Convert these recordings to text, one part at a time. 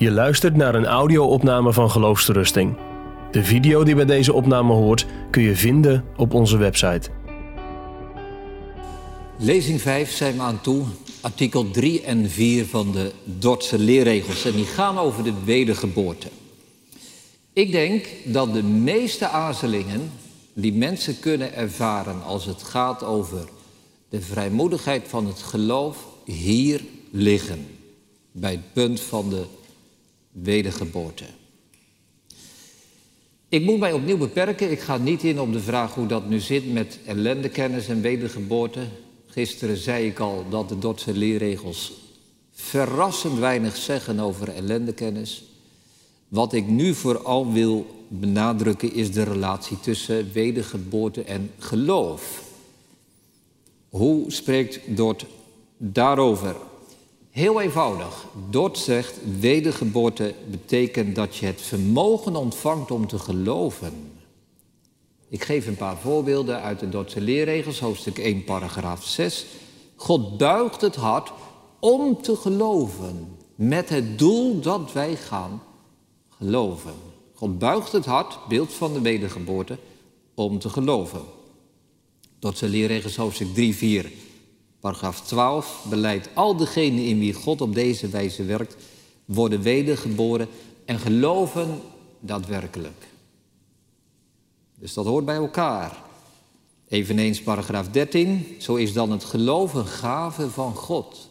Je luistert naar een audio-opname van Geloofsterusting. De video die bij deze opname hoort kun je vinden op onze website. Lezing 5 zijn we aan toe, artikel 3 en 4 van de Dordtse leerregels. En die gaan over de wedergeboorte. Ik denk dat de meeste aarzelingen die mensen kunnen ervaren als het gaat over de vrijmoedigheid van het geloof hier liggen. Bij het punt van de wedergeboorte. Ik moet mij opnieuw beperken. Ik ga niet in op de vraag hoe dat nu zit met ellendekennis en wedergeboorte. Gisteren zei ik al dat de Dordtse leerregels verrassend weinig zeggen over ellendekennis. Wat ik nu vooral wil benadrukken is de relatie tussen wedergeboorte en geloof. Hoe spreekt Dort daarover? Heel eenvoudig. Dort zegt, wedergeboorte betekent dat je het vermogen ontvangt om te geloven. Ik geef een paar voorbeelden uit de Dordtse leerregels, hoofdstuk 1, paragraaf 6. God buigt het hart om te geloven, met het doel dat wij gaan geloven. God buigt het hart, beeld van de wedergeboorte, om te geloven. Dordtse leerregels, hoofdstuk 3, 4. Paragraaf 12 beleidt al degenen in wie God op deze wijze werkt, worden wedergeboren en geloven daadwerkelijk. Dus dat hoort bij elkaar. Eveneens paragraaf 13, zo is dan het geloof een gave van God.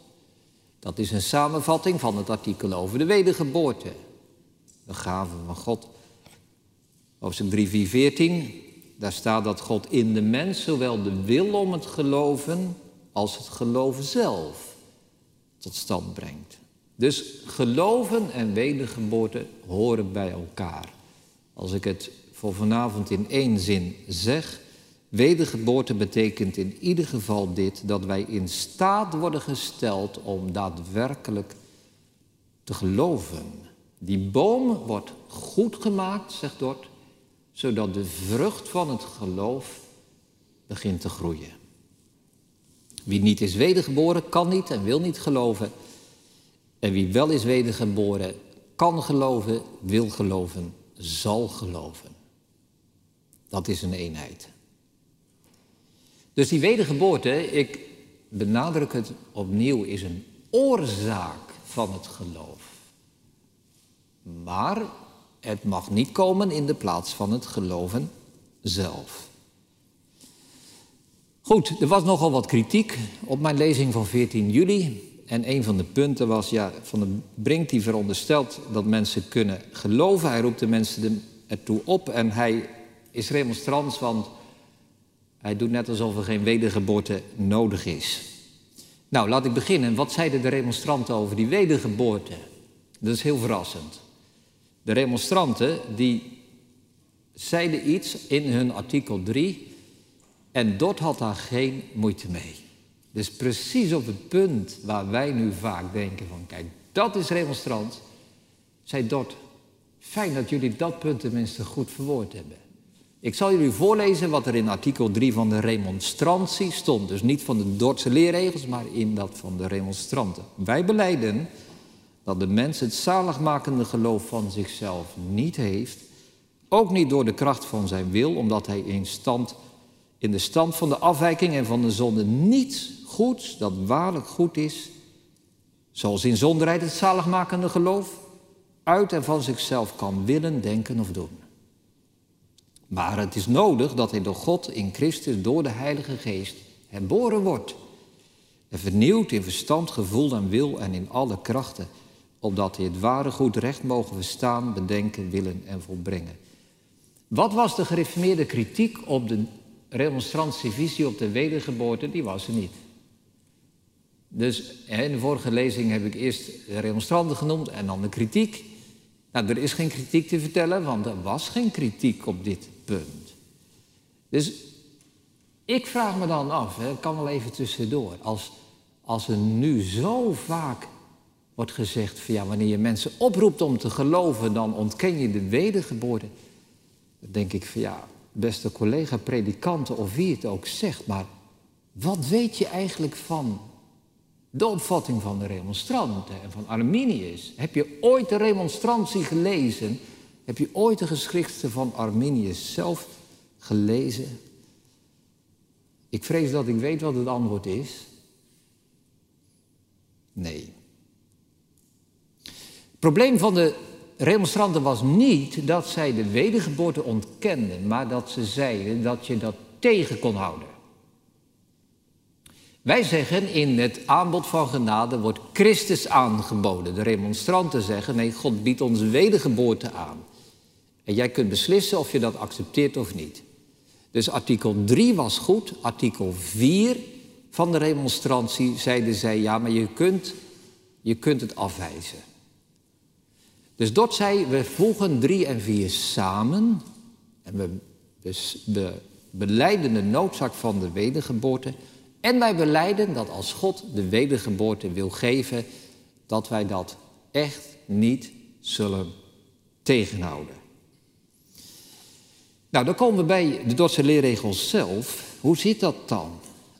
Dat is een samenvatting van het artikel over de wedergeboorte. De gave van God. Hoofdstuk 3, 4, 14, daar staat dat God in de mens zowel de wil om het geloven als het geloven zelf tot stand brengt. Dus geloven en wedergeboorte horen bij elkaar. Als ik het voor vanavond in één zin zeg, wedergeboorte betekent in ieder geval dit, dat wij in staat worden gesteld om daadwerkelijk te geloven. Die boom wordt goed gemaakt, zegt Dort, zodat de vrucht van het geloof begint te groeien. Wie niet is wedergeboren, kan niet en wil niet geloven. En wie wel is wedergeboren, kan geloven, wil geloven, zal geloven. Dat is een eenheid. Dus die wedergeboorte, ik benadruk het opnieuw, is een oorzaak van het geloof. Maar het mag niet komen in de plaats van het geloven zelf. Goed, er was nogal wat kritiek op mijn lezing van 14 juli. En een van de punten was, ja, Van de Brink die veronderstelt dat mensen kunnen geloven. Hij roept de mensen ertoe op en hij is remonstrant, want hij doet net alsof er geen wedergeboorte nodig is. Nou, laat ik beginnen. Wat zeiden de remonstranten over die wedergeboorte? Dat is heel verrassend. De remonstranten die zeiden iets in hun artikel 3 en Dort had daar geen moeite mee. Dus precies op het punt waar wij nu vaak denken van kijk, dat is remonstrant, zei Dort, fijn dat jullie dat punt tenminste goed verwoord hebben. Ik zal jullie voorlezen wat er in artikel 3 van de remonstrantie stond. Dus niet van de Dordtse leerregels, maar in dat van de remonstranten. Wij beleiden dat de mens het zaligmakende geloof van zichzelf niet heeft, ook niet door de kracht van zijn wil, omdat hij in stand in de stand van de afwijking en van de zonde niets goeds dat waarlijk goed is, zoals in zonderheid het zaligmakende geloof, uit en van zichzelf kan willen, denken of doen. Maar het is nodig dat hij door God in Christus door de Heilige Geest herboren wordt. En vernieuwd in verstand, gevoel en wil en in alle krachten, opdat hij het ware goed recht mogen verstaan, bedenken, willen en volbrengen. Wat was de gereformeerde kritiek op de remonstrantse visie op de wedergeboorte, die was er niet. Dus in de vorige lezing heb ik eerst de remonstranten genoemd en dan de kritiek. Nou, er is geen kritiek te vertellen, want er was geen kritiek op dit punt. Dus ik vraag me dan af, ik kan wel even tussendoor, als, als er nu zo vaak wordt gezegd van ja, wanneer je mensen oproept om te geloven, dan ontken je de wedergeboorte. Dan denk ik van ja, beste collega predikanten of wie het ook zegt, maar wat weet je eigenlijk van de opvatting van de remonstranten en van Arminius. Heb je ooit de remonstrantie gelezen? Heb je ooit de geschriften van Arminius zelf gelezen? Ik vrees dat ik weet wat het antwoord is. Nee. Het probleem van de remonstranten was niet dat zij de wedergeboorte ontkenden, maar dat ze zeiden dat je dat tegen kon houden. Wij zeggen in het aanbod van genade wordt Christus aangeboden. De remonstranten zeggen nee, God biedt ons wedergeboorte aan. En jij kunt beslissen of je dat accepteert of niet. Dus artikel 3 was goed. Artikel 4 van de remonstrantie zeiden zij ja, maar je kunt, je kunt het afwijzen. Dus Dort zei, we voegen 3 en 4 samen. En we, we beleiden de noodzaak van de wedergeboorte. En wij beleiden dat als God de wedergeboorte wil geven, dat wij dat echt niet zullen tegenhouden. Nou, dan komen we bij de Dordtse leerregels zelf. Hoe zit dat dan?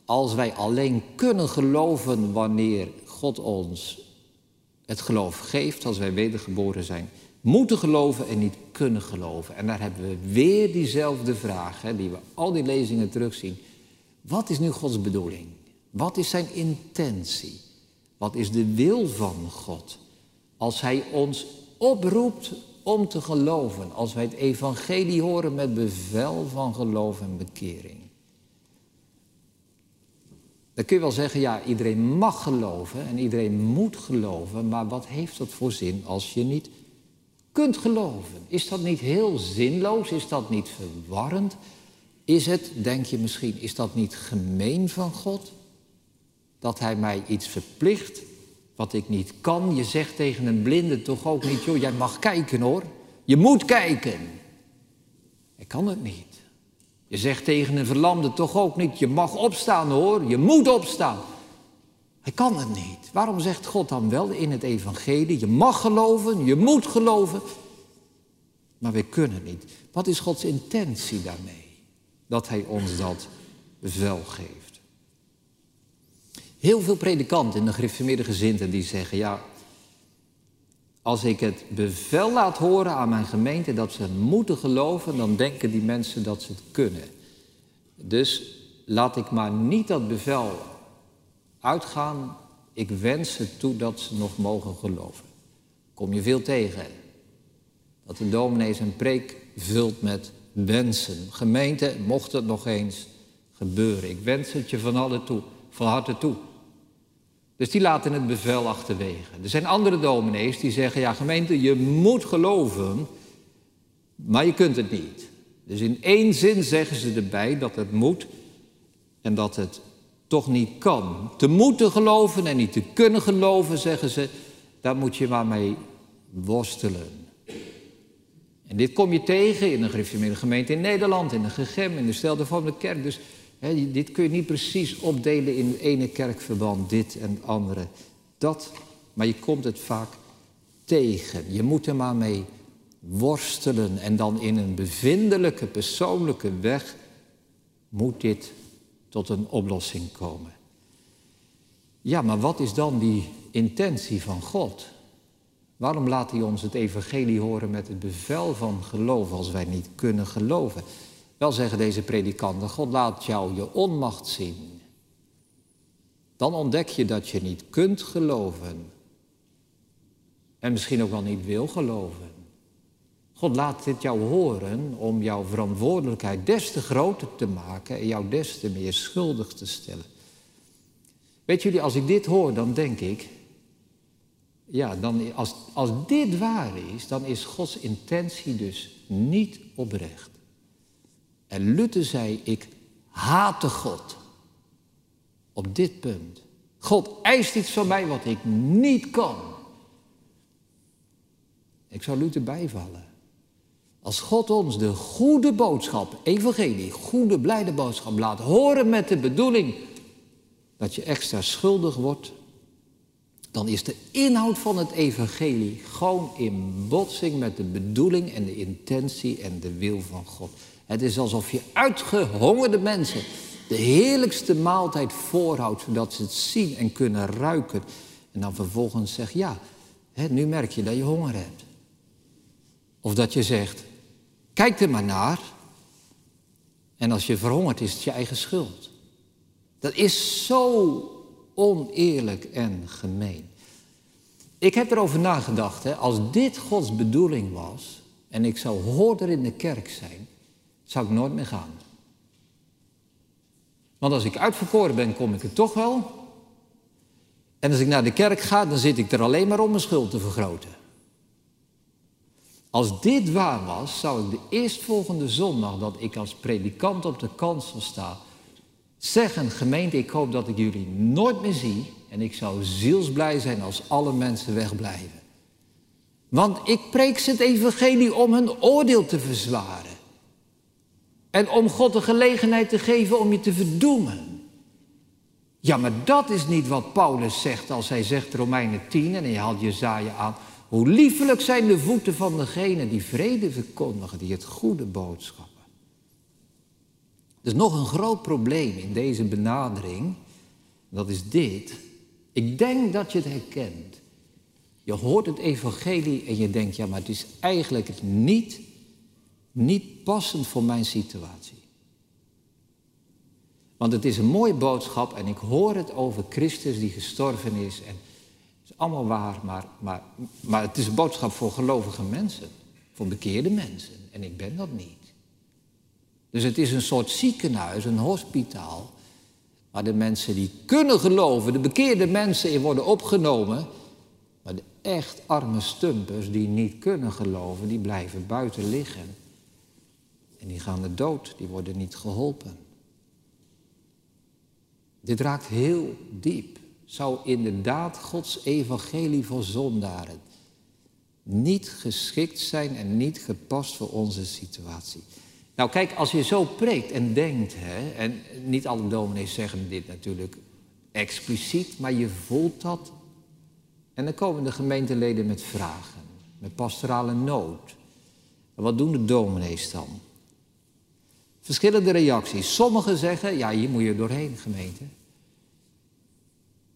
Als wij alleen kunnen geloven wanneer God ons het geloof geeft, als wij wedergeboren zijn, moeten geloven en niet kunnen geloven. En daar hebben we weer diezelfde vraag, die we al die lezingen terugzien. Wat is nu Gods bedoeling? Wat is zijn intentie? Wat is de wil van God? Als Hij ons oproept om te geloven, als wij het evangelie horen met bevel van geloof en bekering. Dan kun je wel zeggen, ja, iedereen mag geloven en iedereen moet geloven, maar wat heeft dat voor zin als je niet kunt geloven? Is dat niet heel zinloos? Is dat niet verwarrend? Is het, denk je misschien, is dat niet gemeen van God? Dat Hij mij iets verplicht wat ik niet kan. Je zegt tegen een blinde toch ook niet, joh, jij mag kijken hoor. Je moet kijken. Ik kan het niet. Je zegt tegen een verlamde toch ook niet, je mag opstaan hoor, je moet opstaan. Hij kan het niet. Waarom zegt God dan wel in het evangelie, je mag geloven, je moet geloven, maar we kunnen niet. Wat is Gods intentie daarmee? Dat Hij ons dat bevel geeft. Heel veel predikanten in de gereformeerde gezinten die zeggen, ja, als ik het bevel laat horen aan mijn gemeente dat ze moeten geloven, dan denken die mensen dat ze het kunnen. Dus laat ik maar niet dat bevel uitgaan. Ik wens ze toe dat ze nog mogen geloven. Kom je veel tegen. Dat de dominee zijn preek vult met wensen. Gemeente, mocht het nog eens gebeuren. Ik wens het je van, alle toe, van harte toe. Dus die laten het bevel achterwege. Er zijn andere dominees die zeggen, ja gemeente, je moet geloven, maar je kunt het niet. Dus in één zin zeggen ze erbij dat het moet en dat het toch niet kan. Te moeten geloven en niet te kunnen geloven, zeggen ze, daar moet je maar mee worstelen. En dit kom je tegen in een gereformeerde gemeente in Nederland, in de GEGEM, in de stelde van de kerk. Dus dit kun je niet precies opdelen in ene kerkverband, dit en andere. Dat, maar je komt het vaak tegen. Je moet er maar mee worstelen en dan in een bevindelijke, persoonlijke weg moet dit tot een oplossing komen. Ja, maar wat is dan die intentie van God? Waarom laat hij ons het evangelie horen met het bevel van geloof als wij niet kunnen geloven? Wel zeggen deze predikanten, God laat jou je onmacht zien. Dan ontdek je dat je niet kunt geloven. En misschien ook wel niet wil geloven. God laat dit jou horen om jouw verantwoordelijkheid des te groter te maken en jou des te meer schuldig te stellen. Weet jullie, als ik dit hoor, dan denk ik, ja, dan als, als dit waar is, dan is Gods intentie dus niet oprecht. En Luther zei, ik haatte God. Op dit punt. God eist iets van mij wat ik niet kan. Ik zou Luther bijvallen. Als God ons de goede boodschap, evangelie, goede blijde boodschap laat horen met de bedoeling dat je extra schuldig wordt, dan is de inhoud van het evangelie gewoon in botsing met de bedoeling en de intentie en de wil van God. Het is alsof je uitgehongerde mensen de heerlijkste maaltijd voorhoudt, zodat ze het zien en kunnen ruiken. En dan vervolgens zegt, ja, hè, nu merk je dat je honger hebt. Of dat je zegt, kijk er maar naar. En als je verhongert is het je eigen schuld. Dat is zo oneerlijk en gemeen. Ik heb erover nagedacht, hè, als dit Gods bedoeling was en ik zou hoorder in de kerk zijn, zou ik nooit meer gaan. Want als ik uitverkoren ben, kom ik er toch wel. En als ik naar de kerk ga, dan zit ik er alleen maar om mijn schuld te vergroten. Als dit waar was, zou ik de eerstvolgende zondag dat ik als predikant op de kansel sta, zeggen: Gemeente, ik hoop dat ik jullie nooit meer zie. En ik zou zielsblij zijn als alle mensen wegblijven. Want ik preek ze het evangelie om hun oordeel te verzwaren. En om God de gelegenheid te geven om je te verdoemen. Ja, maar dat is niet wat Paulus zegt als hij zegt Romeinen 10 en hij haalt Jezaja aan. Hoe liefelijk zijn de voeten van degenen die vrede verkondigen, die het goede boodschappen. Er is nog een groot probleem in deze benadering. Dat is dit. Ik denk dat je het herkent. Je hoort het evangelie en je denkt, ja, maar het is eigenlijk niet, niet passend voor mijn situatie. Want het is een mooie boodschap en ik hoor het over Christus die gestorven is. En het is allemaal waar, maar, maar, maar het is een boodschap voor gelovige mensen, voor bekeerde mensen. En ik ben dat niet. Dus het is een soort ziekenhuis, een hospitaal, waar de mensen die kunnen geloven, de bekeerde mensen in worden opgenomen. Maar de echt arme stumpers die niet kunnen geloven, die blijven buiten liggen. En die gaan de dood, die worden niet geholpen. Dit raakt heel diep. Zou inderdaad Gods evangelie voor zondaren niet geschikt zijn en niet gepast voor onze situatie? Nou kijk, als je zo preekt en denkt, hè, en niet alle dominees zeggen dit natuurlijk expliciet, maar je voelt dat. En dan komen de gemeenteleden met vragen, met pastorale nood. En wat doen de dominees dan? Verschillende reacties. Sommigen zeggen, ja, hier moet je doorheen, gemeente.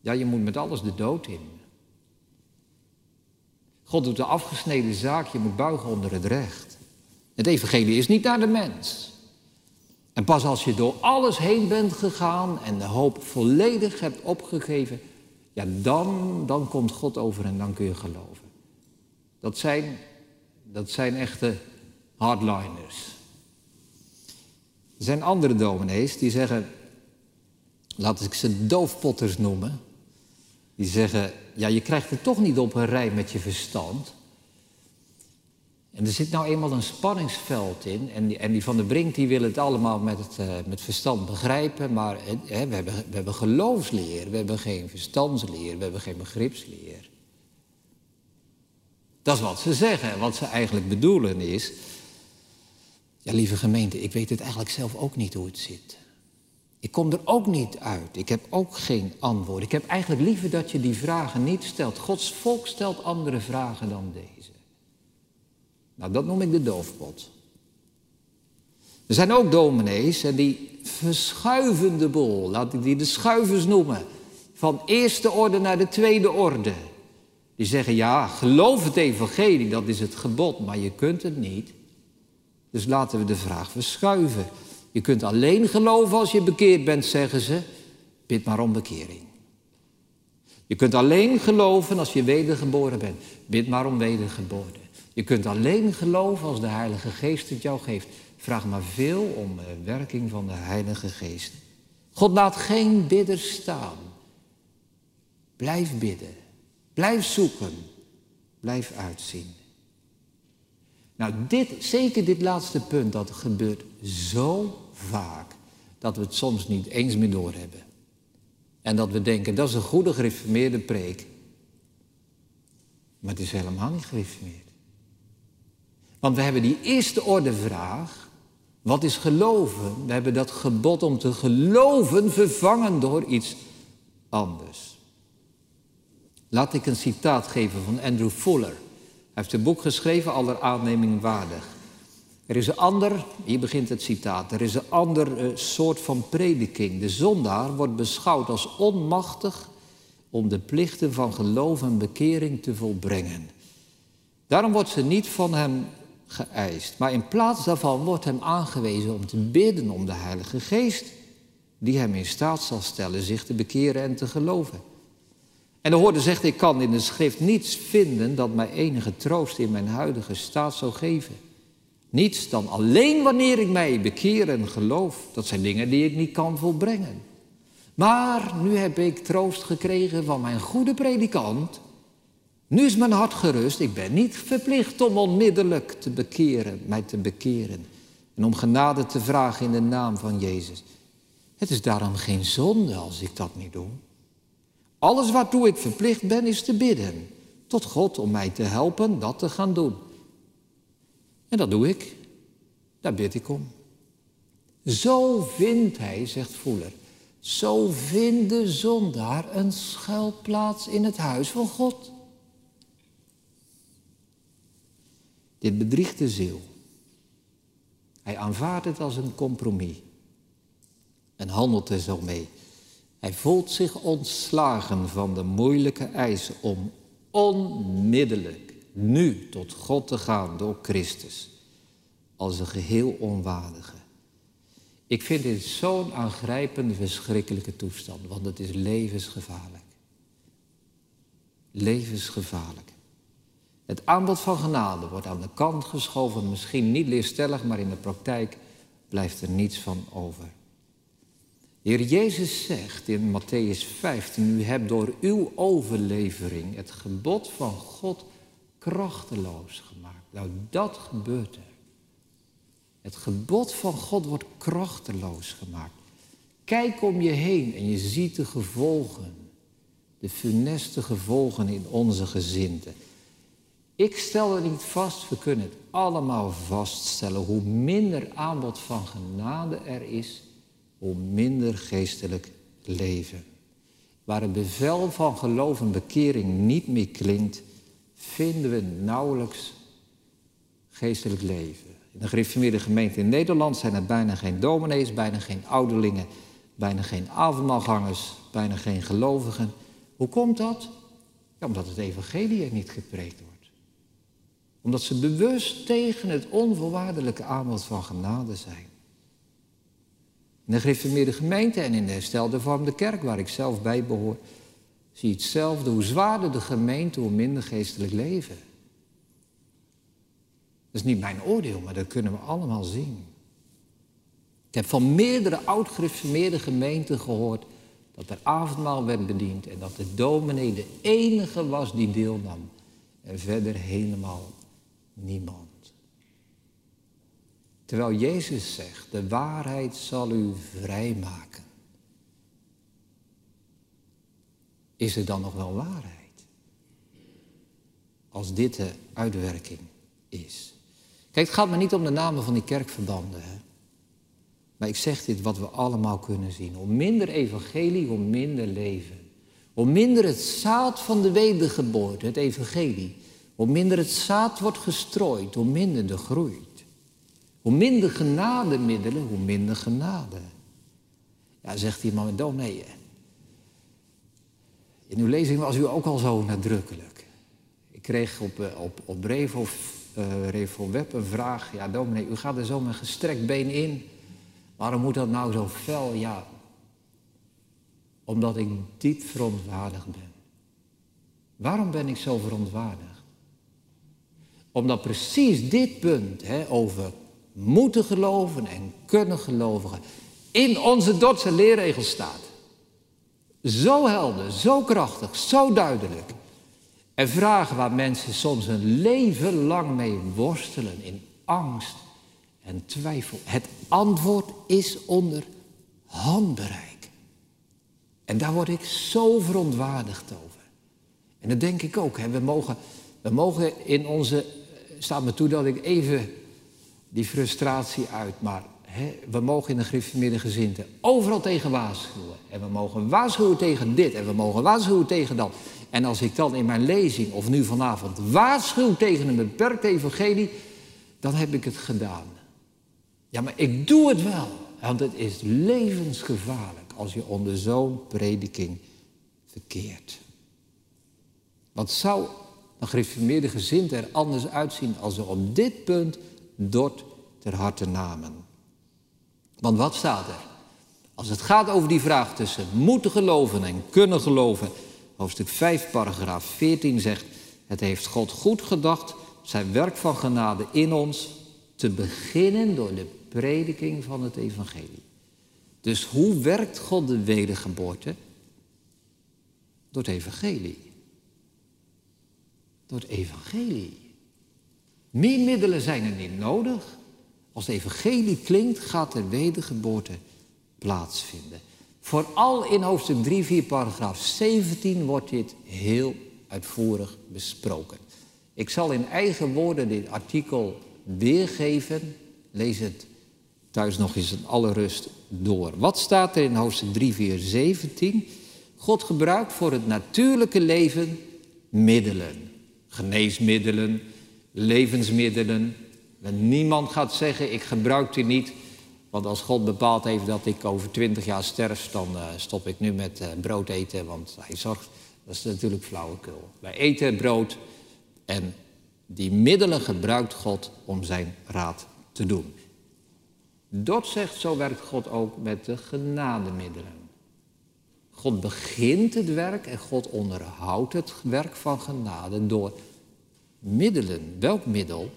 Ja, je moet met alles de dood in. God doet de afgesneden zaak, je moet buigen onder het recht. Het evangelie is niet naar de mens. En pas als je door alles heen bent gegaan en de hoop volledig hebt opgegeven, ja, dan, dan komt God over en dan kun je geloven. Dat zijn, dat zijn echte hardliners. Er zijn andere dominees die zeggen, laat ik ze doofpotters noemen, die zeggen, ja, je krijgt het toch niet op een rij met je verstand. En er zit nou eenmaal een spanningsveld in. En die, en die van de Brink die wil het allemaal met, het, uh, met verstand begrijpen. Maar we, hebben, we hebben geloofsleer, we hebben geen verstandsleer, we hebben geen begripsleer. Dat is wat ze zeggen. Wat ze eigenlijk bedoelen is... Ja, lieve gemeente, ik weet het eigenlijk zelf ook niet hoe het zit. Ik kom er ook niet uit. Ik heb ook geen antwoord. Ik heb eigenlijk liever dat je die vragen niet stelt. Gods volk stelt andere vragen dan deze. Nou, dat noem ik de doofpot. Er zijn ook dominees en die verschuiven de bol. Laat ik die de schuivers noemen. Van eerste orde naar de tweede orde. Die zeggen, ja, geloof het evangelie, dat is het gebod, maar je kunt het niet. Dus laten we de vraag verschuiven. Je kunt alleen geloven als je bekeerd bent, zeggen ze. Bid maar om bekering. Je kunt alleen geloven als je wedergeboren bent. Bid maar om wedergeboren. Je kunt alleen geloven als de Heilige Geest het jou geeft. Vraag maar veel om de werking van de Heilige Geest. God laat geen bidder staan. Blijf bidden. Blijf zoeken. Blijf uitzien. Nou, dit, zeker dit laatste punt, dat gebeurt zo vaak dat we het soms niet eens meer doorhebben. En dat we denken, dat is een goede gereformeerde preek. Maar het is helemaal niet gereformeerd. Want we hebben die eerste orde vraag. Wat is geloven? We hebben dat gebod om te geloven vervangen door iets anders. Laat ik een citaat geven van Andrew Fuller. Heeft een boek geschreven, aller aanneming waardig. Er is een ander, hier begint het citaat, er is een ander eh, soort van prediking. De zondaar wordt beschouwd als onmachtig om de plichten van geloof en bekering te volbrengen. Daarom wordt ze niet van hem geëist, maar in plaats daarvan wordt hem aangewezen om te bidden om de Heilige Geest, die hem in staat zal stellen zich te bekeren en te geloven. En de hoorde zegt, ik kan in de schrift niets vinden dat mij enige troost in mijn huidige staat zou geven. Niets dan alleen wanneer ik mij bekeer en geloof. Dat zijn dingen die ik niet kan volbrengen. Maar nu heb ik troost gekregen van mijn goede predikant. Nu is mijn hart gerust. Ik ben niet verplicht om onmiddellijk te bekeren, mij te bekeren. En om genade te vragen in de naam van Jezus. Het is daarom geen zonde als ik dat niet doe. Alles waartoe ik verplicht ben is te bidden. Tot God om mij te helpen dat te gaan doen. En dat doe ik. Daar bid ik om. Zo vindt hij, zegt Voeler, zo vindt de zondaar een schuilplaats in het huis van God. Dit bedriegt de ziel. Hij aanvaardt het als een compromis en handelt er zo mee. Hij voelt zich ontslagen van de moeilijke eisen om onmiddellijk nu tot God te gaan door Christus als een geheel onwaardige. Ik vind dit zo'n aangrijpende, verschrikkelijke toestand, want het is levensgevaarlijk. Levensgevaarlijk. Het aanbod van genade wordt aan de kant geschoven, misschien niet leerstellig, maar in de praktijk blijft er niets van over. Heer Jezus zegt in Matthäus 15, u hebt door uw overlevering het gebod van God krachteloos gemaakt. Nou, dat gebeurt er. Het gebod van God wordt krachteloos gemaakt. Kijk om je heen en je ziet de gevolgen, de funeste gevolgen in onze gezinten. Ik stel het niet vast, we kunnen het allemaal vaststellen. Hoe minder aanbod van genade er is, hoe minder geestelijk leven. Waar het bevel van geloof en bekering niet meer klinkt, vinden we nauwelijks geestelijk leven. In de gereformeerde gemeente in Nederland zijn er bijna geen dominees, bijna geen ouderlingen, bijna geen avondmaalgangers, bijna geen gelovigen. Hoe komt dat? Ja, omdat het evangelie er niet gepreekt wordt. Omdat ze bewust tegen het onvoorwaardelijke aanbod van genade zijn. De gereformeerde gemeente en in de herstelde vormde kerk, waar ik zelf bij behoor, zie je hetzelfde. Hoe zwaarder de gemeente, hoe minder geestelijk leven. Dat is niet mijn oordeel, maar dat kunnen we allemaal zien. Ik heb van meerdere oud-gereformeerde gemeenten gehoord dat er avondmaal werd bediend en dat de dominee de enige was die deelnam. En verder helemaal niemand. Terwijl Jezus zegt, de waarheid zal u vrijmaken. Is er dan nog wel waarheid? Als dit de uitwerking is. Kijk, het gaat me niet om de namen van die kerkverbanden. Hè? Maar ik zeg dit wat we allemaal kunnen zien. Hoe minder evangelie, hoe minder leven. Hoe minder het zaad van de wedergeboorte, het evangelie. Hoe minder het zaad wordt gestrooid, hoe minder de groeit. Hoe minder genademiddelen, hoe minder genade. Ja, zegt die man, dominee. In uw lezing was u ook al zo nadrukkelijk. Ik kreeg op, eh, op, op Revo, uh, Web een vraag. Ja, dominee, u gaat er zo met gestrekt been in. Waarom moet dat nou zo fel? Ja, omdat ik diep verontwaardigd ben. Waarom ben ik zo verontwaardigd? Omdat precies dit punt hè, over moeten geloven en kunnen gelovigen in onze Dordtse leerregels staat. Zo helder, zo krachtig, zo duidelijk. En vragen waar mensen soms een leven lang mee worstelen in angst en twijfel. Het antwoord is onder handbereik. En daar word ik zo verontwaardigd over. En dat denk ik ook. Hè. We, mogen, we mogen in onze. Staat me toe dat ik even die frustratie uit. Maar hè, we mogen in de gereformeerde gezinten overal tegen waarschuwen. En we mogen waarschuwen tegen dit en we mogen waarschuwen tegen dat. En als ik dan in mijn lezing, of nu vanavond, waarschuw tegen een beperkt evangelie, dan heb ik het gedaan. Ja, maar ik doe het wel. Want het is levensgevaarlijk als je onder zo'n prediking verkeert. Wat zou een gereformeerde gezin er anders uitzien als ze op dit punt Dort ter harte namen? Want wat staat er? Als het gaat over die vraag tussen moeten geloven en kunnen geloven, hoofdstuk 5, paragraaf 14 zegt: Het heeft God goed gedacht, zijn werk van genade in ons, te beginnen door de prediking van het evangelie. Dus hoe werkt God de wedergeboorte? Door het evangelie. Door het evangelie. Meer middelen zijn er niet nodig. Als het evangelie klinkt, gaat er wedergeboorte plaatsvinden. Vooral in hoofdstuk 3, 4, paragraaf 17 wordt dit heel uitvoerig besproken. Ik zal in eigen woorden dit artikel weergeven. Lees het thuis nog eens in alle rust door. Wat staat er in hoofdstuk 3, 4, 17? God gebruikt voor het natuurlijke leven middelen. Geneesmiddelen, levensmiddelen. En niemand gaat zeggen, ik gebruik die niet. Want als God bepaald heeft dat ik over twintig jaar sterf, dan uh, stop ik nu met uh, brood eten, want hij zorgt. Dat is natuurlijk flauwekul. Wij eten brood en die middelen gebruikt God om zijn raad te doen. Dort zegt, zo werkt God ook met de genademiddelen. God begint het werk en God onderhoudt het werk van genade door middelen. Welk middel?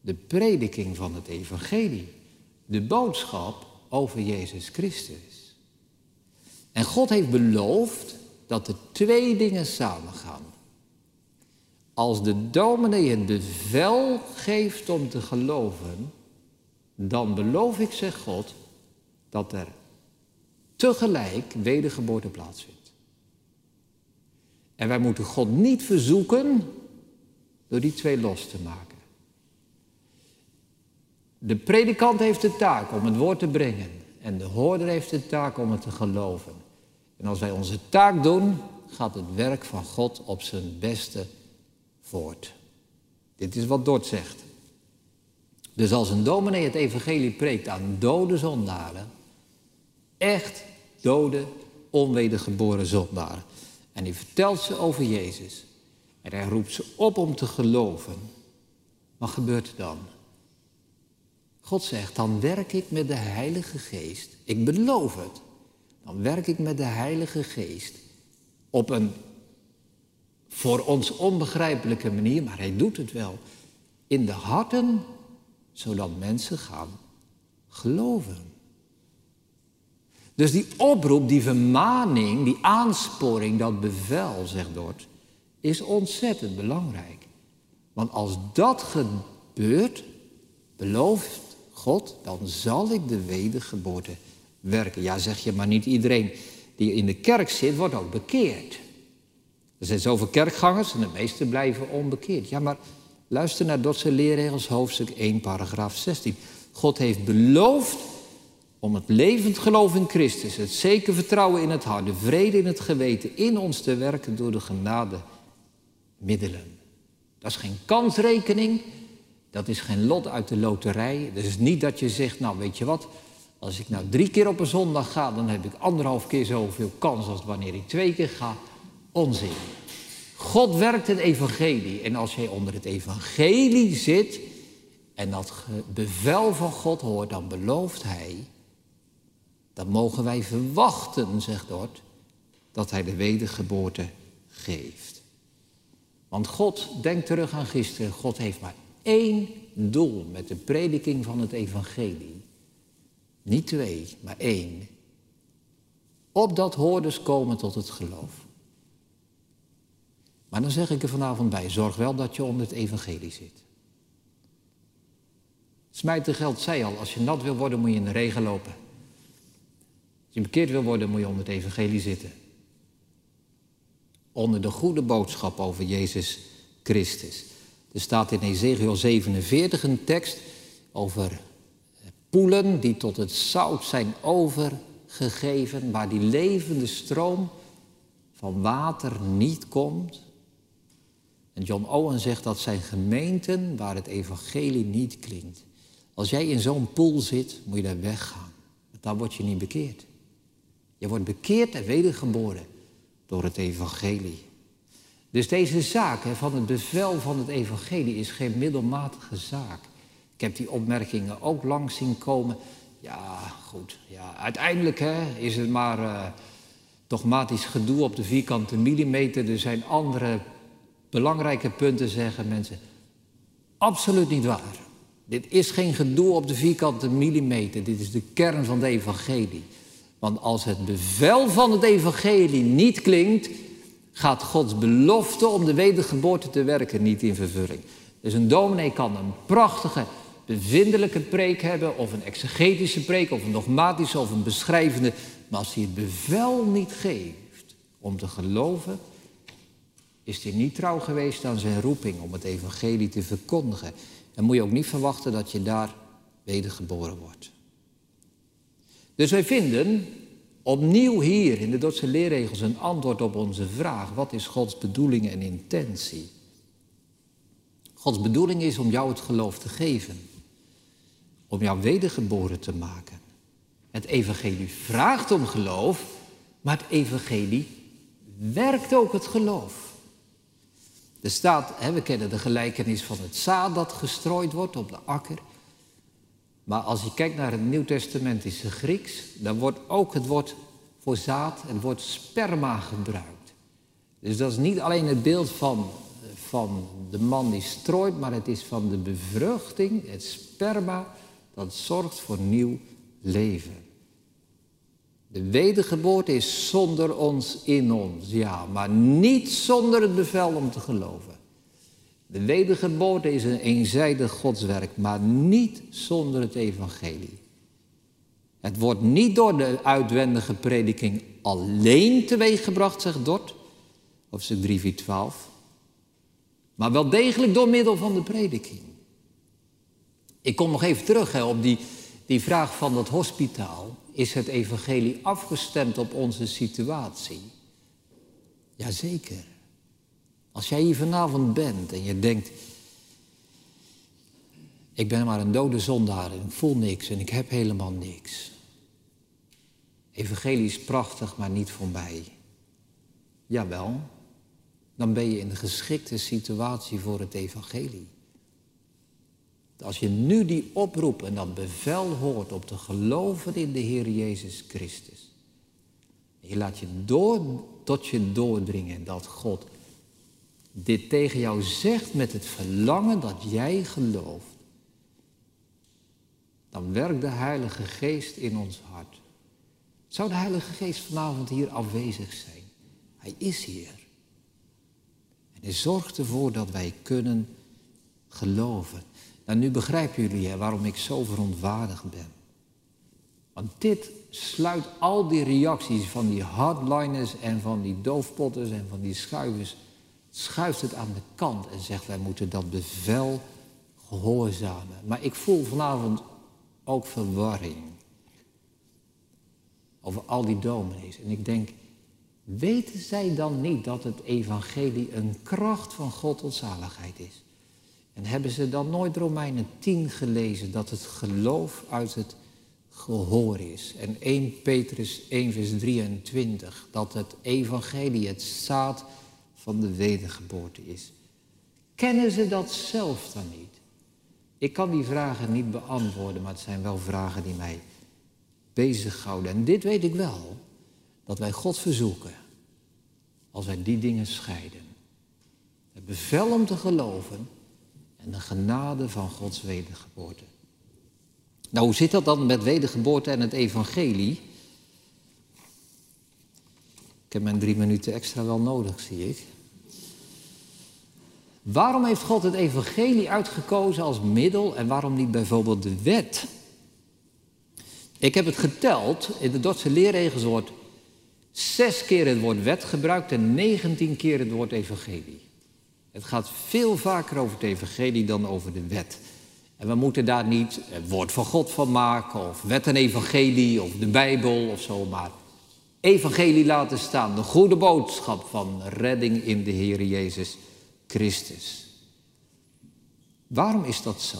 De prediking van het evangelie. De boodschap over Jezus Christus. En God heeft beloofd dat er twee dingen samengaan. Als de dominee het bevel geeft om te geloven, dan beloof ik, zegt God, dat er tegelijk wedergeboorte plaatsvindt. En wij moeten God niet verzoeken door die twee los te maken. De predikant heeft de taak om het woord te brengen en de hoorder heeft de taak om het te geloven. En als wij onze taak doen, gaat het werk van God op zijn beste voort. Dit is wat Dort zegt. Dus als een dominee het evangelie preekt aan dode zondaren, echt dode, onwedergeboren zondaren, en hij vertelt ze over Jezus, en hij roept ze op om te geloven, wat gebeurt er dan? God zegt, dan werk ik met de Heilige Geest. Ik beloof het. Dan werk ik met de Heilige Geest op een voor ons onbegrijpelijke manier, maar hij doet het wel. In de harten zodat mensen gaan geloven. Dus die oproep, die vermaning, die aansporing, dat bevel, zegt Dort, is ontzettend belangrijk. Want als dat gebeurt, belooft God, dan zal ik de wedergeboorte werken. Ja, zeg je, maar niet iedereen die in de kerk zit, wordt ook bekeerd. Er zijn zoveel kerkgangers en de meesten blijven onbekeerd. Ja, maar Luister naar Dotse leerregels, hoofdstuk 1, paragraaf 16. God heeft beloofd om het levend geloof in Christus, het zeker vertrouwen in het hart, de vrede in het geweten in ons te werken door de genade middelen. Dat is geen kansrekening, dat is geen lot uit de loterij. Dat is niet dat je zegt, nou weet je wat, als ik nou drie keer op een zondag ga, dan heb ik anderhalf keer zoveel kans als wanneer ik twee keer ga. Onzin. God werkt het evangelie. En als jij onder het evangelie zit en dat bevel van God hoort, dan belooft hij, dan mogen wij verwachten, zegt Dort, dat hij de wedergeboorte geeft. Want God, denk terug aan gisteren, God heeft maar één doel met de prediking van het evangelie. Niet twee, maar één. Opdat hoorders komen tot het geloof. Maar dan zeg ik er vanavond bij, zorg wel dat je onder het evangelie zit. Smijten geld zei al, als je nat wil worden moet je in de regen lopen. Als je bekeerd wil worden moet je onder het evangelie zitten. Onder de goede boodschap over Jezus Christus. Er staat in Ezekiel 47 een tekst over poelen die tot het zout zijn overgegeven, waar die levende stroom van water niet komt. En John Owen zegt dat zijn gemeenten waar het evangelie niet klinkt. Als jij in zo'n pool zit, moet je daar weggaan. Want word je niet bekeerd. Je wordt bekeerd en wedergeboren door het evangelie. Dus deze zaak van het bevel van het evangelie is geen middelmatige zaak. Ik heb die opmerkingen ook lang zien komen. Ja, goed. Ja, uiteindelijk hè, is het maar uh, dogmatisch gedoe op de vierkante millimeter. Er zijn andere belangrijke punten, zeggen mensen. Absoluut niet waar. Dit is geen gedoe op de vierkante millimeter. Dit is de kern van het evangelie. Want als het bevel van het evangelie niet klinkt, gaat Gods belofte om de wedergeboorte te werken niet in vervulling. Dus een dominee kan een prachtige, bevindelijke preek hebben, of een exegetische preek, of een dogmatische, of een beschrijvende. Maar als hij het bevel niet geeft om te geloven, is hij niet trouw geweest aan zijn roeping om het evangelie te verkondigen. En moet je ook niet verwachten dat je daar wedergeboren wordt. Dus wij vinden opnieuw hier in de Dordtse leerregels een antwoord op onze vraag: wat is Gods bedoeling en intentie? Gods bedoeling is om jou het geloof te geven, om jou wedergeboren te maken. Het evangelie vraagt om geloof, maar het evangelie werkt ook het geloof. Er staat, hè, we kennen de gelijkenis van het zaad dat gestrooid wordt op de akker. Maar als je kijkt naar het Nieuw-testamentische Grieks, dan wordt ook het woord voor zaad, het woord sperma gebruikt. Dus dat is niet alleen het beeld van, van de man die strooit, maar het is van de bevruchting, het sperma, dat zorgt voor nieuw leven. De wedergeboorte is zonder ons in ons, ja, maar niet zonder het bevel om te geloven. De wedergeboorte is een eenzijdig godswerk, maar niet zonder het evangelie. Het wordt niet door de uitwendige prediking alleen teweeggebracht, zegt Dort, hoofdstuk 3, vers 12, maar wel degelijk door middel van de prediking. Ik kom nog even terug hè, op die, die vraag van dat hospitaal. Is het evangelie afgestemd op onze situatie? Jazeker. Als jij hier vanavond bent en je denkt, ik ben maar een dode zondaar en ik voel niks en ik heb helemaal niks. Evangelie is prachtig, maar niet voor mij. Jawel, dan ben je in de geschikte situatie voor het evangelie. Als je nu die oproep en dat bevel hoort om te geloven in de Heer Jezus Christus. Je laat je door, tot je doordringen dat God dit tegen jou zegt met het verlangen dat jij gelooft. Dan werkt de Heilige Geest in ons hart. Zou de Heilige Geest vanavond hier afwezig zijn? Hij is hier. En hij zorgt ervoor dat wij kunnen geloven. Nou, nu begrijpen jullie hè, waarom ik zo verontwaardigd ben. Want dit sluit al die reacties van die hardliners en van die doofpotters en van die schuivers, schuift het aan de kant en zegt wij moeten dat bevel gehoorzamen. Maar ik voel vanavond ook verwarring over al die dominees. En ik denk, weten zij dan niet dat het evangelie een kracht van God tot zaligheid is? En hebben ze dan nooit Romeinen 10 gelezen dat het geloof uit het gehoor is? En 1 Petrus 1 vers 23 dat het evangelie het zaad van de wedergeboorte is. Kennen ze dat zelf dan niet? Ik kan die vragen niet beantwoorden, maar het zijn wel vragen die mij bezighouden. En dit weet ik wel, dat wij God verzoeken als wij die dingen scheiden. Het bevel om te geloven en de genade van Gods wedergeboorte. Nou, hoe zit dat dan met wedergeboorte en het evangelie? Ik heb mijn drie minuten extra wel nodig, zie ik. Waarom heeft God het evangelie uitgekozen als middel en waarom niet bijvoorbeeld de wet? Ik heb het geteld, in de Dordtse leerregels wordt zes keer het woord wet gebruikt en negentien keer het woord evangelie. Het gaat veel vaker over het evangelie dan over de wet. En we moeten daar niet het woord van God van maken, of wet en evangelie, of de Bijbel of zo, maar evangelie laten staan. De goede boodschap van redding in de Heer Jezus Christus. Waarom is dat zo?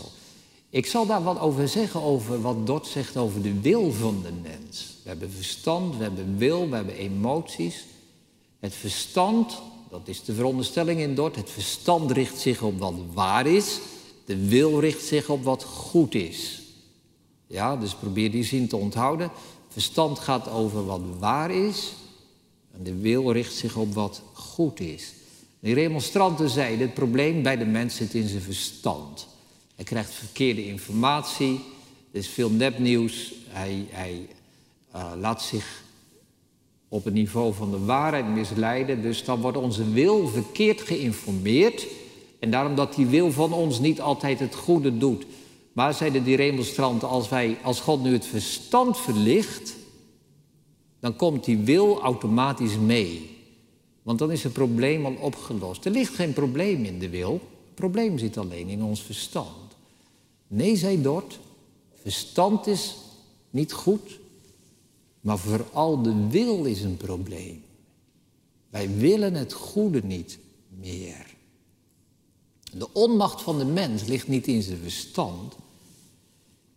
Ik zal daar wat over zeggen, over wat Dort zegt over de wil van de mens. We hebben verstand, we hebben wil, we hebben emoties. Het verstand, dat is de veronderstelling in Dort, het verstand richt zich op wat waar is. De wil richt zich op wat goed is. Ja, dus probeer die zin te onthouden. Verstand gaat over wat waar is. En de wil richt zich op wat goed is. De remonstranten zeiden, het probleem bij de mens zit in zijn verstand. Hij krijgt verkeerde informatie, er is veel nepnieuws, hij, hij uh, laat zich op het niveau van de waarheid misleiden. Dus dan wordt onze wil verkeerd geïnformeerd. En daarom dat die wil van ons niet altijd het goede doet. Maar zeiden die remonstranten, als, wij, als God nu het verstand verlicht, dan komt die wil automatisch mee. Want dan is het probleem al opgelost. Er ligt geen probleem in de wil. Het probleem zit alleen in ons verstand. Nee, zei Dort, verstand is niet goed, maar vooral de wil is een probleem. Wij willen het goede niet meer. De onmacht van de mens ligt niet in zijn verstand,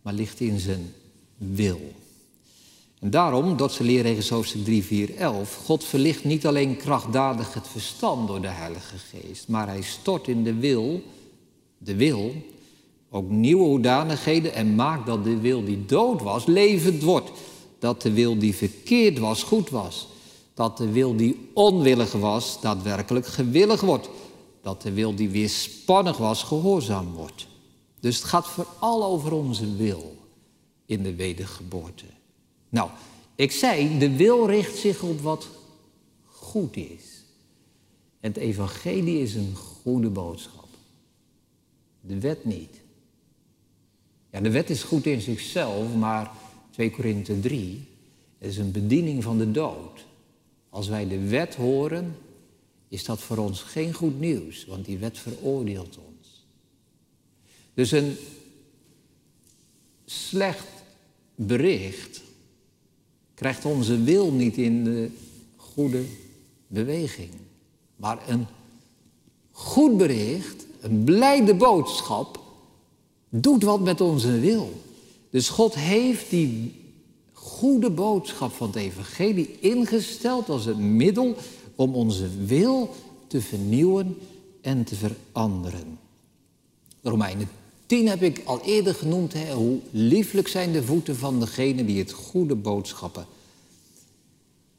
maar ligt in zijn wil. En daarom, dat ze in hoofdstuk 3, 4, 11, God verlicht niet alleen krachtdadig het verstand door de Heilige Geest, maar hij stort in de wil, de wil, ook nieuwe hoedanigheden en maakt dat de wil die dood was, levend wordt. Dat de wil die verkeerd was, goed was. Dat de wil die onwillig was, daadwerkelijk gewillig wordt. Dat de wil die weerspannig was, gehoorzaam wordt. Dus het gaat vooral over onze wil in de wedergeboorte. Nou, ik zei, de wil richt zich op wat goed is. En het evangelie is een goede boodschap. De wet niet. Ja, de wet is goed in zichzelf, maar 2 Korinthe 3 is een bediening van de dood. Als wij de wet horen, is dat voor ons geen goed nieuws, want die wet veroordeelt ons. Dus een slecht bericht krijgt onze wil niet in de goede beweging. Maar een goed bericht, een blijde boodschap, doet wat met onze wil. Dus God heeft die goede boodschap van het evangelie ingesteld als het middel om onze wil te vernieuwen en te veranderen. Romeinen 10 heb ik al eerder genoemd, hè, hoe lieflijk zijn de voeten van degene die het goede boodschappen.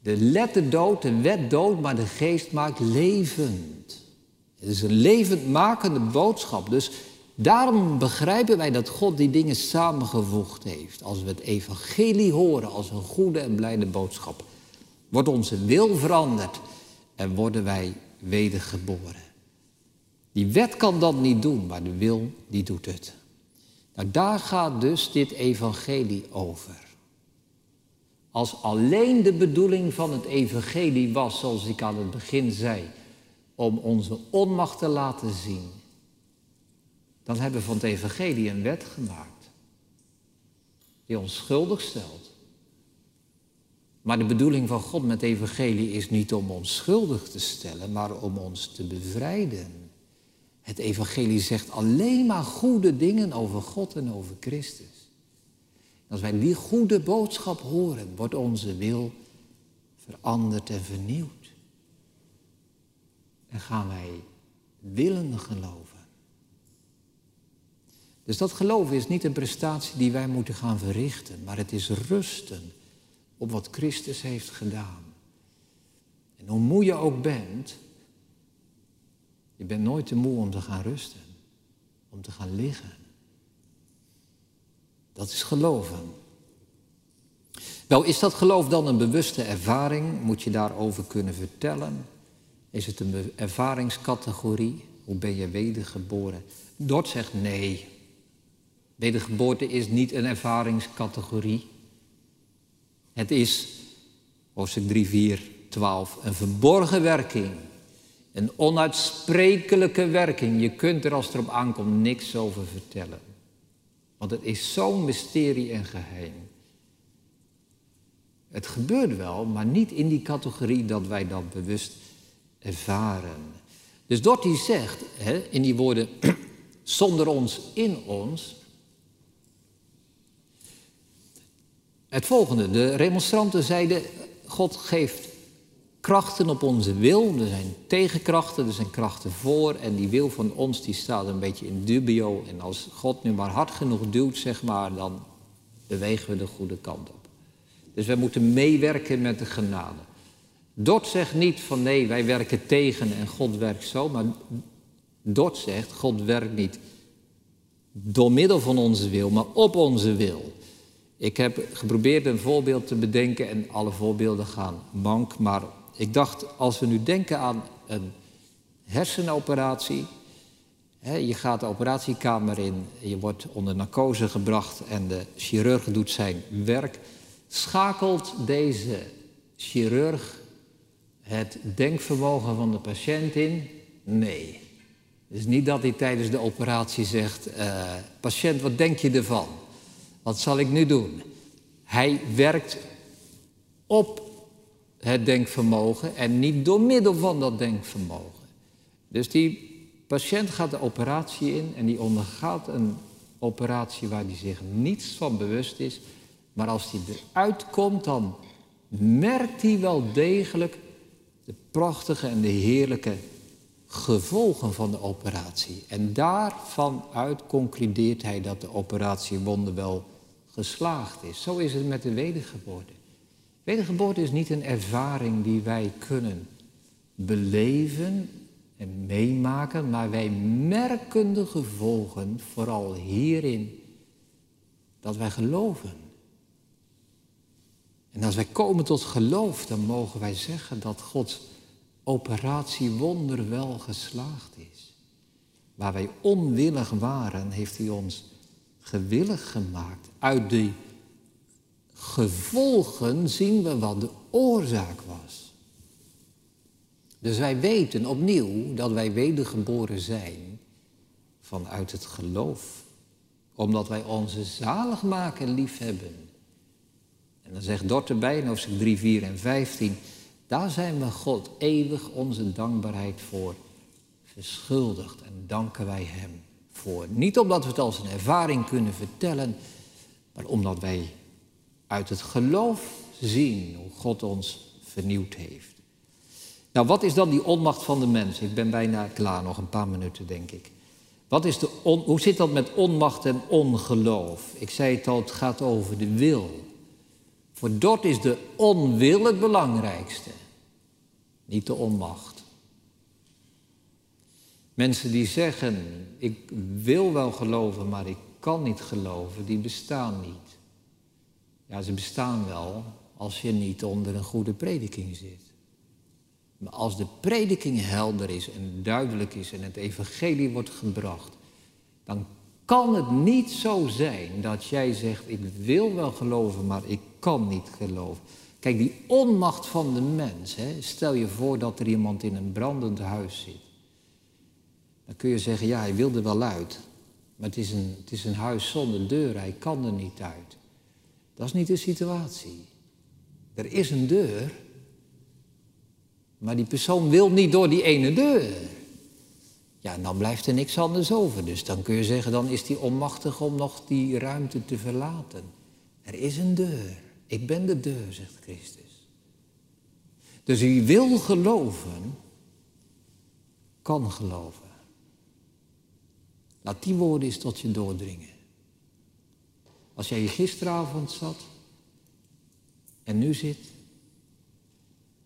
De letter dood, de wet dood, maar de geest maakt levend. Het is een levendmakende boodschap. Dus Daarom begrijpen wij dat God die dingen samengevoegd heeft. Als we het evangelie horen als een goede en blijde boodschap, wordt onze wil veranderd en worden wij wedergeboren. Die wet kan dat niet doen, maar de wil die doet het. Nou, daar gaat dus dit evangelie over. Als alleen de bedoeling van het evangelie was, zoals ik aan het begin zei, om onze onmacht te laten zien dan hebben we van het evangelie een wet gemaakt. Die ons schuldig stelt. Maar de bedoeling van God met evangelie is niet om ons schuldig te stellen, maar om ons te bevrijden. Het evangelie zegt alleen maar goede dingen over God en over Christus. als wij die goede boodschap horen, wordt onze wil veranderd en vernieuwd. En gaan wij willen geloven. Dus dat geloven is niet een prestatie die wij moeten gaan verrichten, maar het is rusten op wat Christus heeft gedaan. En hoe moe je ook bent, je bent nooit te moe om te gaan rusten, om te gaan liggen. Dat is geloven. Wel, is dat geloof dan een bewuste ervaring? Moet je daarover kunnen vertellen? Is het een ervaringscategorie? Hoe ben je wedergeboren? Dort zegt nee. Wedergeboorte is niet een ervaringscategorie. Het is, hoofdstuk 3, 4, 12, een verborgen werking. Een onuitsprekelijke werking. Je kunt er als het erop aankomt niks over vertellen. Want het is zo'n mysterie en geheim. Het gebeurt wel, maar niet in die categorie dat wij dat bewust ervaren. Dus Dort die zegt hè, in die woorden, zonder ons, in ons, het volgende. De remonstranten zeiden, God geeft krachten op onze wil. Er zijn tegenkrachten, er zijn krachten voor. En die wil van ons die staat een beetje in dubio. En als God nu maar hard genoeg duwt, zeg maar, dan bewegen we de goede kant op. Dus wij moeten meewerken met de genade. Dort zegt niet van nee, wij werken tegen en God werkt zo. Maar Dort zegt, God werkt niet door middel van onze wil, maar op onze wil. Ik heb geprobeerd een voorbeeld te bedenken en alle voorbeelden gaan mank. Maar ik dacht, als we nu denken aan een hersenoperatie. Hè, je gaat de operatiekamer in, je wordt onder narcose gebracht en de chirurg doet zijn werk. Schakelt deze chirurg het denkvermogen van de patiënt in? Nee. Dus niet dat hij tijdens de operatie zegt: uh, Patiënt, wat denk je ervan? Wat zal ik nu doen? Hij werkt op het denkvermogen en niet door middel van dat denkvermogen. Dus die patiënt gaat de operatie in en die ondergaat een operatie waar hij zich niets van bewust is. Maar als hij eruit komt, dan merkt hij wel degelijk de prachtige en de heerlijke gevolgen van de operatie. En daarvan uit concludeert hij dat de operatie wonderwel geslaagd is. Zo is het met de wedergeboorte. Wedergeboorte is niet een ervaring die wij kunnen beleven en meemaken, maar wij merken de gevolgen vooral hierin dat wij geloven. En als wij komen tot geloof, dan mogen wij zeggen dat Gods operatie wonderwel geslaagd is. Waar wij onwillig waren, heeft Hij ons gewillig gemaakt. Uit die gevolgen zien we wat de oorzaak was. Dus wij weten opnieuw dat wij wedergeboren zijn vanuit het geloof. Omdat wij onze zaligmaker lief hebben. En dan zegt Dort erbij in hoofdstuk 3, 4 en 15... Daar zijn we God eeuwig onze dankbaarheid voor verschuldigd. En danken wij Hem voor. Niet omdat we het als een ervaring kunnen vertellen, maar omdat wij uit het geloof zien hoe God ons vernieuwd heeft. Nou, wat is dan die onmacht van de mens? Ik ben bijna klaar, nog een paar minuten denk ik. Wat is de hoe zit dat met onmacht en ongeloof? Ik zei het al, het gaat over de wil. Voor Dort is de onwil het belangrijkste, niet de onmacht. Mensen die zeggen, ik wil wel geloven, maar ik kan niet geloven, die bestaan niet. Ja, ze bestaan wel als je niet onder een goede prediking zit. Maar als de prediking helder is en duidelijk is en het evangelie wordt gebracht, dan kan het niet zo zijn dat jij zegt, ik wil wel geloven, maar ik kan niet geloven. Kijk, die onmacht van de mens, hè, stel je voor dat er iemand in een brandend huis zit. Dan kun je zeggen, ja, hij wilde wel uit. Maar het is, een, het is een huis zonder deur, hij kan er niet uit. Dat is niet de situatie. Er is een deur, maar die persoon wil niet door die ene deur. Ja, dan blijft er niks anders over. Dus dan kun je zeggen, dan is hij onmachtig om nog die ruimte te verlaten. Er is een deur. Ik ben de deur, zegt Christus. Dus wie wil geloven, kan geloven. Laat die woorden eens tot je doordringen. Als jij hier gisteravond zat en nu zit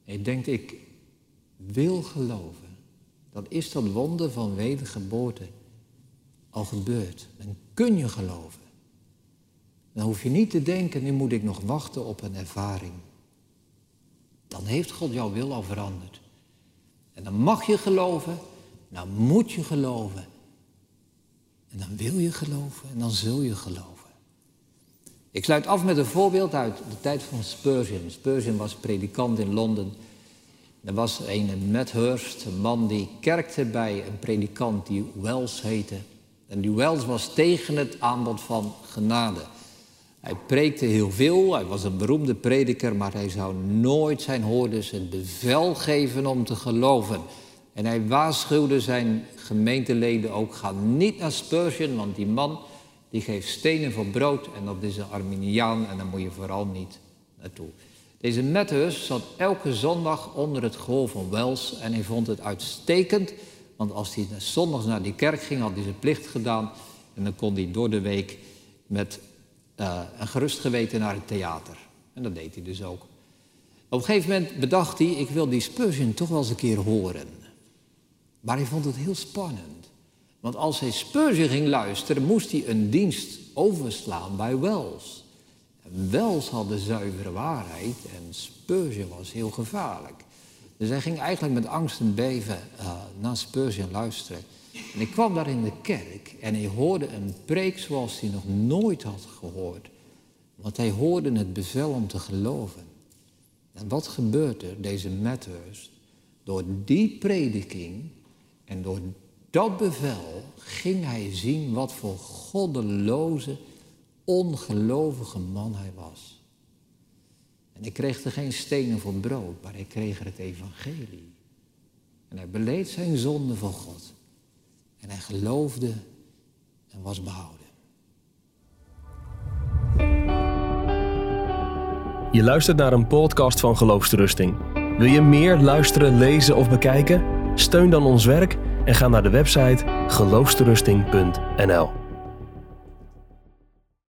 en je denkt, ik wil geloven, dan is dat wonder van wedergeboorte al gebeurd. Dan kun je geloven. Dan hoef je niet te denken, nu moet ik nog wachten op een ervaring. Dan heeft God jouw wil al veranderd. En dan mag je geloven, dan moet je geloven. En dan wil je geloven en dan zul je geloven. Ik sluit af met een voorbeeld uit de tijd van Spurgeon. Spurgeon was predikant in Londen. Er was een Medhurst, een man die kerkte bij een predikant die Wells heette. En die Wells was tegen het aanbod van genade. Hij preekte heel veel, hij was een beroemde prediker, maar hij zou nooit zijn hoorders het bevel geven om te geloven. En hij waarschuwde zijn gemeenteleden ook, ga niet naar Spurgeon, want die man die geeft stenen voor brood en dat is een Arminiaan en daar moet je vooral niet naartoe. Deze Matthäus zat elke zondag onder het gehoor van Wells en hij vond het uitstekend, want als hij zondags naar die kerk ging, had hij zijn plicht gedaan en dan kon hij door de week met uh, een gerust geweten naar het theater. En dat deed hij dus ook. Op een gegeven moment bedacht hij, ik wil die Spurgeon toch wel eens een keer horen. Maar hij vond het heel spannend. Want als hij Spurgeon ging luisteren, moest hij een dienst overslaan bij Wells. En Wells had de zuivere waarheid en Spurgeon was heel gevaarlijk. Dus hij ging eigenlijk met angst en beven uh, naar Spurgeon luisteren. En ik kwam daar in de kerk en hij hoorde een preek zoals hij nog nooit had gehoord. Want hij hoorde het bevel om te geloven. En wat gebeurt er, deze Matthäus? Door die prediking en door dat bevel ging hij zien wat voor goddeloze, ongelovige man hij was. En hij kreeg er geen stenen voor brood, maar hij kreeg het evangelie. En hij beleed zijn zonde voor God. En hij geloofde en was behouden. Je luistert naar een podcast van Geloofsterusting. Wil je meer luisteren, lezen of bekijken? Steun dan ons werk en ga naar de website geloofsterusting.nl.